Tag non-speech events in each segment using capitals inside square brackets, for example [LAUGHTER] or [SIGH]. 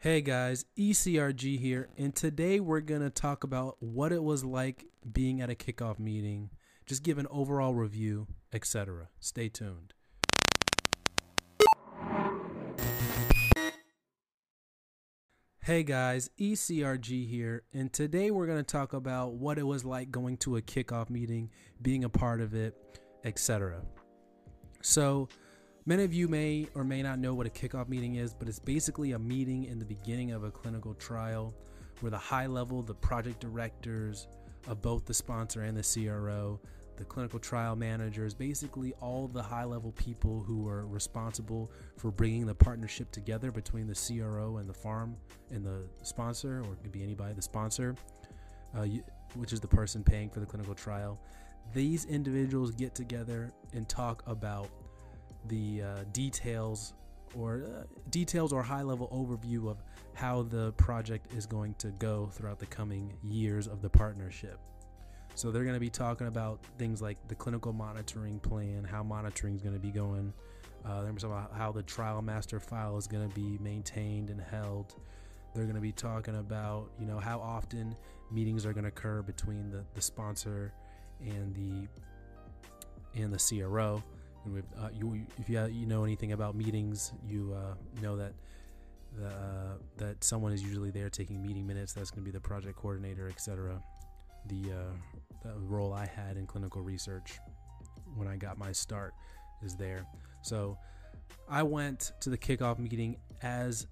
Hey guys, ECRG here, and today we're going to talk about what it was like being at a kickoff meeting, just give an overall review, etc. Stay tuned. Hey guys, ECRG here, and today we're going to talk about what it was like going to a kickoff meeting, being a part of it, etc. So, Many of you may or may not know what a kickoff meeting is, but it's basically a meeting in the beginning of a clinical trial where the high level, the project directors of both the sponsor and the CRO, the clinical trial managers, basically all the high level people who are responsible for bringing the partnership together between the CRO and the farm and the sponsor, or it could be anybody, the sponsor, uh, which is the person paying for the clinical trial. These individuals get together and talk about the uh, details or uh, details or high level overview of how the project is going to go throughout the coming years of the partnership. So they're going to be talking about things like the clinical monitoring plan, how monitoring is going to be going. Uh, they're going to talk about how the trial master file is going to be maintained and held. They're going to be talking about, you know, how often meetings are going to occur between the, the sponsor and the and the CRO. Uh, you, if you, you know anything about meetings, you uh, know that the, uh, that someone is usually there taking meeting minutes. That's going to be the project coordinator, etc. The, uh, the role I had in clinical research when I got my start is there. So I went to the kickoff meeting as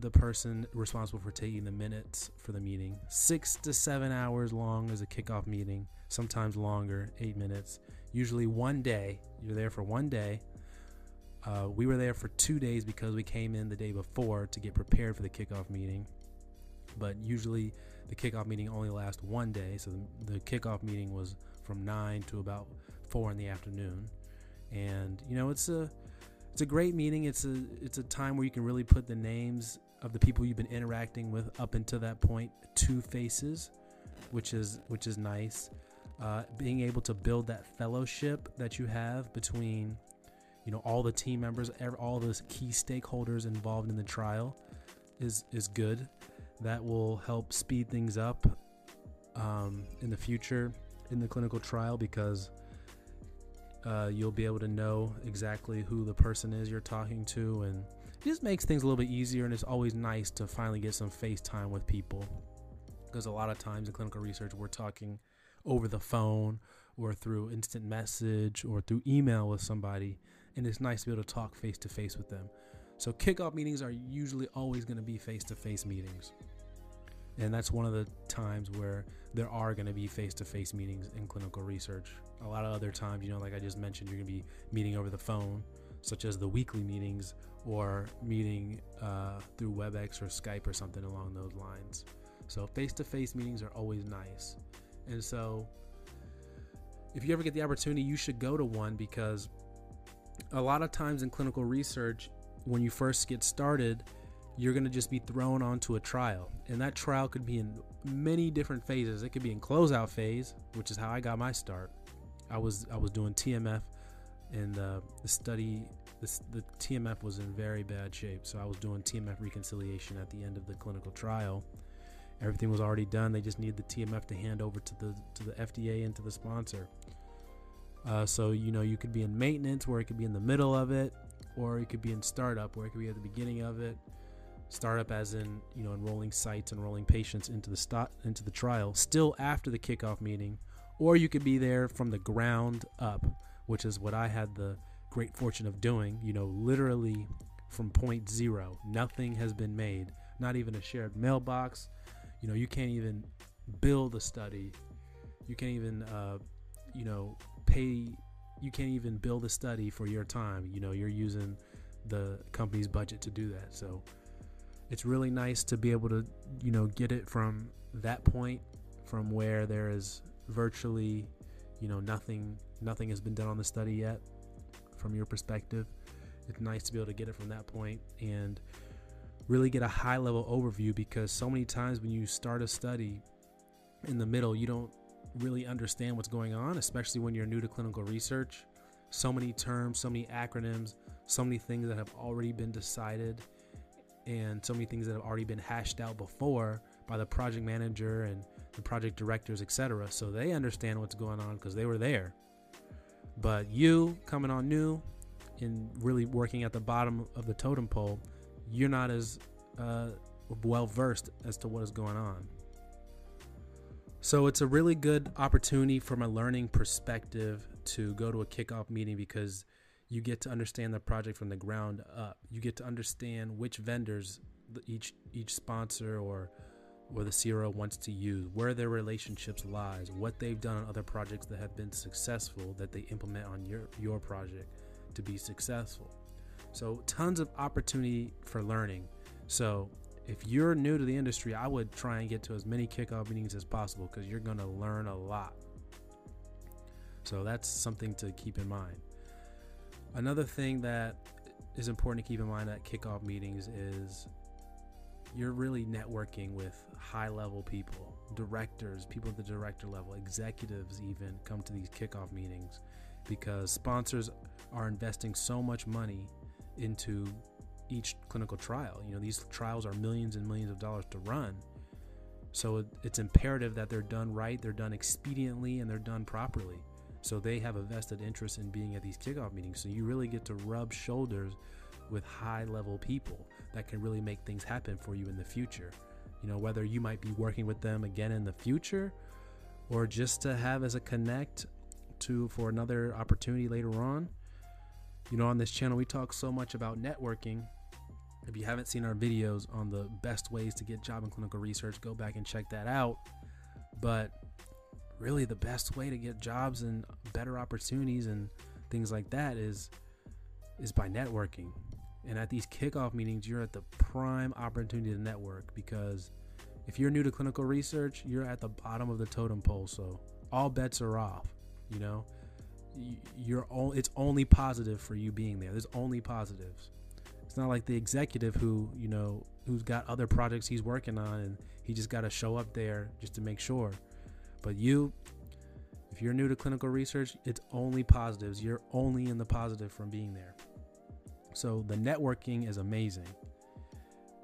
the person responsible for taking the minutes for the meeting. Six to seven hours long is a kickoff meeting, sometimes longer, eight minutes usually one day. You're there for one day. Uh, we were there for two days because we came in the day before to get prepared for the kickoff meeting. But usually the kickoff meeting only lasts one day. So the, the kickoff meeting was from nine to about four in the afternoon. And you know, it's a it's a great meeting. It's a it's a time where you can really put the names of the people you've been interacting with up until that point to faces, which is which is nice uh, being able to build that fellowship that you have between you know all the team members all those key stakeholders involved in the trial is is good. That will help speed things up um, in the future in the clinical trial because uh, you'll be able to know exactly who the person is you're talking to and it just makes things a little bit easier and it's always nice to finally get some face time with people. Because a lot of times in clinical research we're talking over the phone or through instant message or through email with somebody. And it's nice to be able to talk face to face with them. So, kickoff meetings are usually always going to be face to face meetings. And that's one of the times where there are going to be face to face meetings in clinical research. A lot of other times, you know, like I just mentioned, you're going to be meeting over the phone, such as the weekly meetings or meeting uh, through WebEx or Skype or something along those lines. So, face to face meetings are always nice. And so, if you ever get the opportunity, you should go to one because a lot of times in clinical research, when you first get started, you're going to just be thrown onto a trial. And that trial could be in many different phases. It could be in closeout phase, which is how I got my start. I was I was doing TMF and uh, the study this, the TMF was in very bad shape. So I was doing TMF reconciliation at the end of the clinical trial Everything was already done. They just needed the TMF to hand over to the to the FDA and to the sponsor. Uh, so you know you could be in maintenance where it could be in the middle of it, or it could be in startup where it could be at the beginning of it. Startup as in you know enrolling sites, enrolling patients into the into the trial, still after the kickoff meeting, or you could be there from the ground up, which is what I had the great fortune of doing. You know, literally from point zero, nothing has been made, not even a shared mailbox, you know you can't even build a study. You can't even uh, you know pay you can't even build a study for your time. You know you're using the company's budget to do that. So it's really nice to be able to, you know, get it from that point from where there is virtually, you know, nothing nothing has been done on the study yet from your perspective. It's nice to be able to get it from that point. And really get a high level overview because so many times when you start a study in the middle, you don't really understand what's going on, especially when you're new to clinical research. So many terms, so many acronyms, so many things that have already been decided, and so many things that have already been hashed out before by the project manager and the project directors, etc. So they understand what's going on because they were there. But you coming on new and really working at the bottom of the totem pole, you're not as uh, well versed as to what is going on. So it's a really good opportunity from a learning perspective to go to a kickoff meeting because you get to understand the project from the ground up. You get to understand which vendors each each sponsor or or the CRO wants to use, where their relationships lies, what they've done on other projects that have been successful that they implement on your your project to be successful. So tons of opportunity for learning. So if you're new to the industry, I would try and get to as many kickoff meetings as possible because you're going to learn a lot. So that's something to keep in mind. Another thing that is important to keep in mind at kickoff meetings is you're really networking with high level people, directors, people at the director level, executives even come to these kickoff meetings because sponsors are investing so much money into each clinical trial. You know, these trials are millions and millions of dollars to run. So it's imperative that they're done right, they're done expediently, and they're done properly. So they have a vested interest in being at these kickoff meetings. So you really get to rub shoulders with high level people that can really make things happen for you in the future. You know, whether you might be working with them again in the future or just to have as a connect to for another opportunity later on. You know, on this channel, we talk so much about networking. If you haven't seen our videos on the best ways to get job in clinical research, go back and check that out. But really, the best way to get jobs and better opportunities and things like that is is by networking. And at these kickoff meetings, you're at the prime opportunity to network because if you're new to clinical research, you're at the bottom of the totem pole. So all bets are off. You know, you're all, it's only positive for you being there. There's only positives. It's not like the executive who you know who's got other projects he's working on and he just got to show up there just to make sure. But you, if you're new to clinical research, it's only positives. You're only in the positive from being there. So the networking is amazing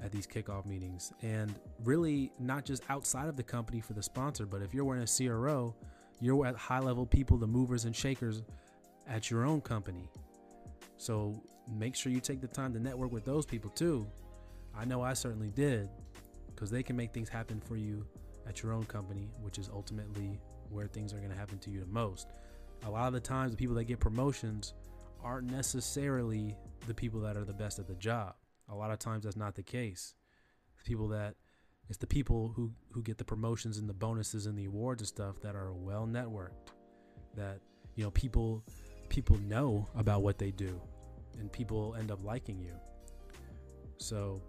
at these kickoff meetings. And really, not just outside of the company for the sponsor, but if you're wearing a CRO, you're at high level people, the movers and shakers at your own company. So make sure you take the time to network with those people too. I know I certainly did because they can make things happen for you at your own company, which is ultimately where things are going to happen to you the most. A lot of the times, the people that get promotions aren't necessarily the people that are the best at the job. A lot of times that's not the case. People that it's the people who who get the promotions and the bonuses and the awards and stuff that are well networked. That you know people people know about what they do and people end up liking you. So,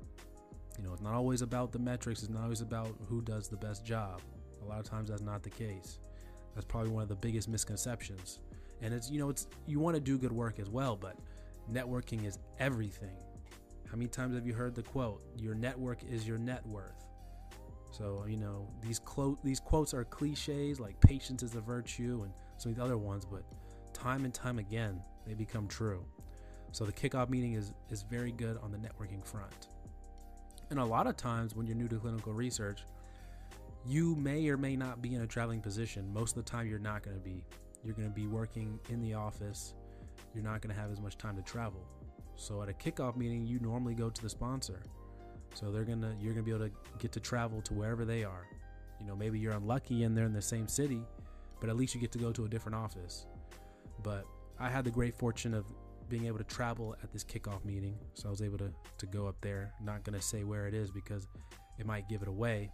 you know, it's not always about the metrics, it's not always about who does the best job. A lot of times that's not the case. That's probably one of the biggest misconceptions. And it's you know, it's you want to do good work as well, but networking is everything. How many times have you heard the quote, your network is your net worth? So, you know, these these quotes are cliches like patience is a virtue and some of the other ones, but time and time again, they become true. So the kickoff meeting is is very good on the networking front. And a lot of times when you're new to clinical research, you may or may not be in a traveling position. Most of the time you're not going to be. You're going to be working in the office you're not going to have as much time to travel. So at a kickoff meeting, you normally go to the sponsor. So they're gonna you're gonna be able to get to travel to wherever they are. You know, maybe you're unlucky and they're in the same city, but at least you get to go to a different office. But I had the great fortune of being able to travel at this kickoff meeting, so I was able to to go up there. Not gonna say where it is because it might give it away,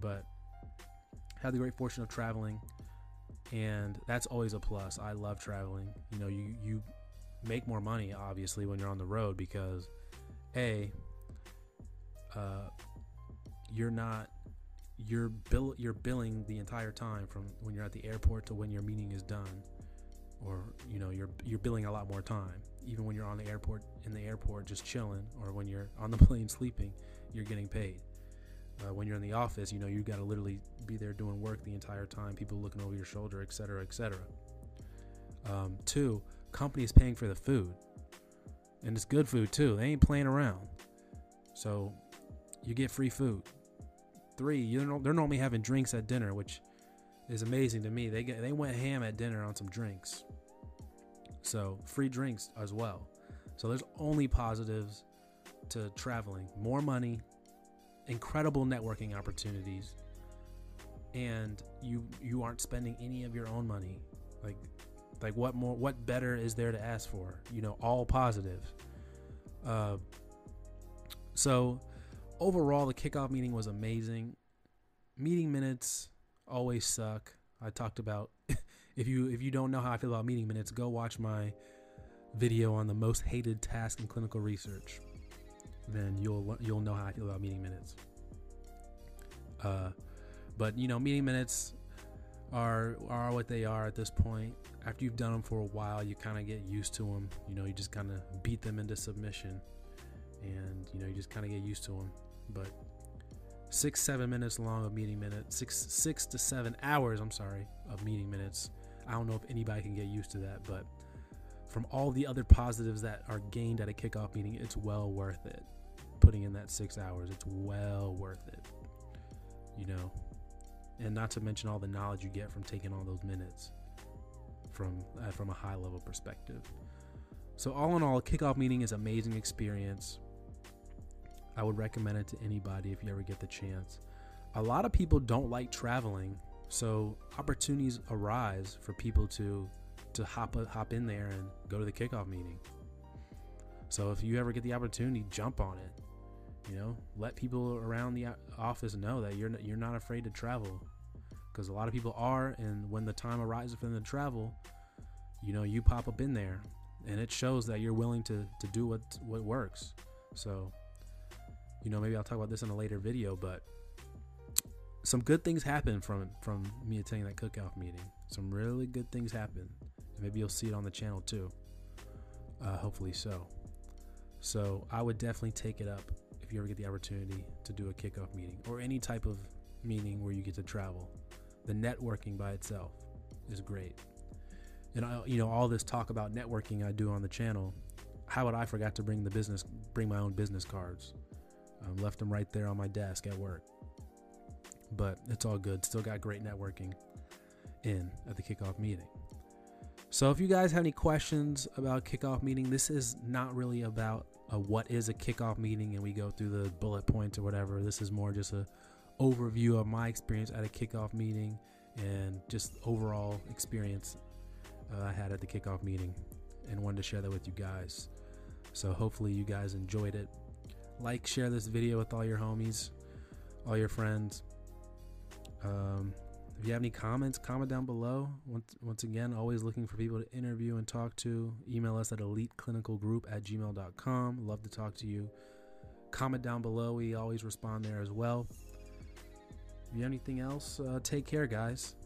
but had the great fortune of traveling and that's always a plus. I love traveling. You know, you you make more money obviously when you're on the road because a uh, you're not you're bill you're billing the entire time from when you're at the airport to when your meeting is done or you know you're you're billing a lot more time. Even when you're on the airport in the airport just chilling or when you're on the [LAUGHS] plane sleeping you're getting paid. Uh, when you're in the office you know you got to literally be there doing work the entire time people looking over your shoulder etc cetera et cetera. Um, two companies paying for the food. And it's good food too. They ain't playing around. So you get free food three you know they're normally having drinks at dinner which is amazing to me they get they went ham at dinner on some drinks so free drinks as well. So there's only positives to traveling. More money, incredible networking opportunities, and you you aren't spending any of your own money. Like like what more what better is there to ask for? You know, all positive. Uh so overall the kickoff meeting was amazing. Meeting minutes always suck. I talked about [LAUGHS] if you if you don't know how I feel about meeting minutes, go watch my video on the most hated task in clinical research. Then you'll you'll know how I feel about meeting minutes. Uh, but you know, meeting minutes are are what they are at this point. After you've done them for a while, you kind of get used to them. You know, you just kind of beat them into submission, and you know, you just kind of get used to them. But six seven minutes long of meeting minutes, six six to seven hours. I'm sorry of meeting minutes I don't know if anybody can get used to that, but from all the other positives that are gained at a kickoff meeting, it's well worth it. Putting in that six hours, it's well worth it. You know, and not to mention all the knowledge you get from taking all those minutes from uh, from a high level perspective. So all in all, a kickoff meeting is amazing experience. I would recommend it to anybody if you ever get the chance. A lot of people don't like traveling so opportunities arise for people to to hop hop in there and go to the kickoff meeting. So if you ever get the opportunity, jump on it. You know, let people around the uh, office know that you're you're not afraid to travel, because a lot of people are. And when the time arises for them to travel, you know, you pop up in there, and it shows that you're willing to to do what what works. So, you know, maybe I'll talk about this in a later video, but some good things happen from from me attending that kickoff meeting. Some really good things happen. Maybe you'll see it on the channel too. Uh, hopefully so. So I would definitely take it up if you ever get the opportunity to do a kickoff meeting or any type of meeting where you get to travel. The networking by itself is great. And I, you know all this talk about networking I do on the channel. How would I forgot to bring the business, bring my own business cards? Um, left them right there on my desk at work but it's all good. Still got great networking in at the kickoff meeting. So if you guys have any questions about kickoff meeting, this is not really about a what is a kickoff meeting and we go through the bullet points or whatever. This is more just a overview of my experience at a kickoff meeting and just overall experience uh, I had at the kickoff meeting and wanted to share that with you guys. So hopefully you guys enjoyed it. Like, share this video with all your homies, all your friends. Um, if you have any comments, comment down below. Once, once again, always looking for people to interview and talk to. Email us at eliteclinicalgroup at gmail.com. Love to talk to you. Comment down below. We always respond there as well. If you have anything else, uh, take care, guys.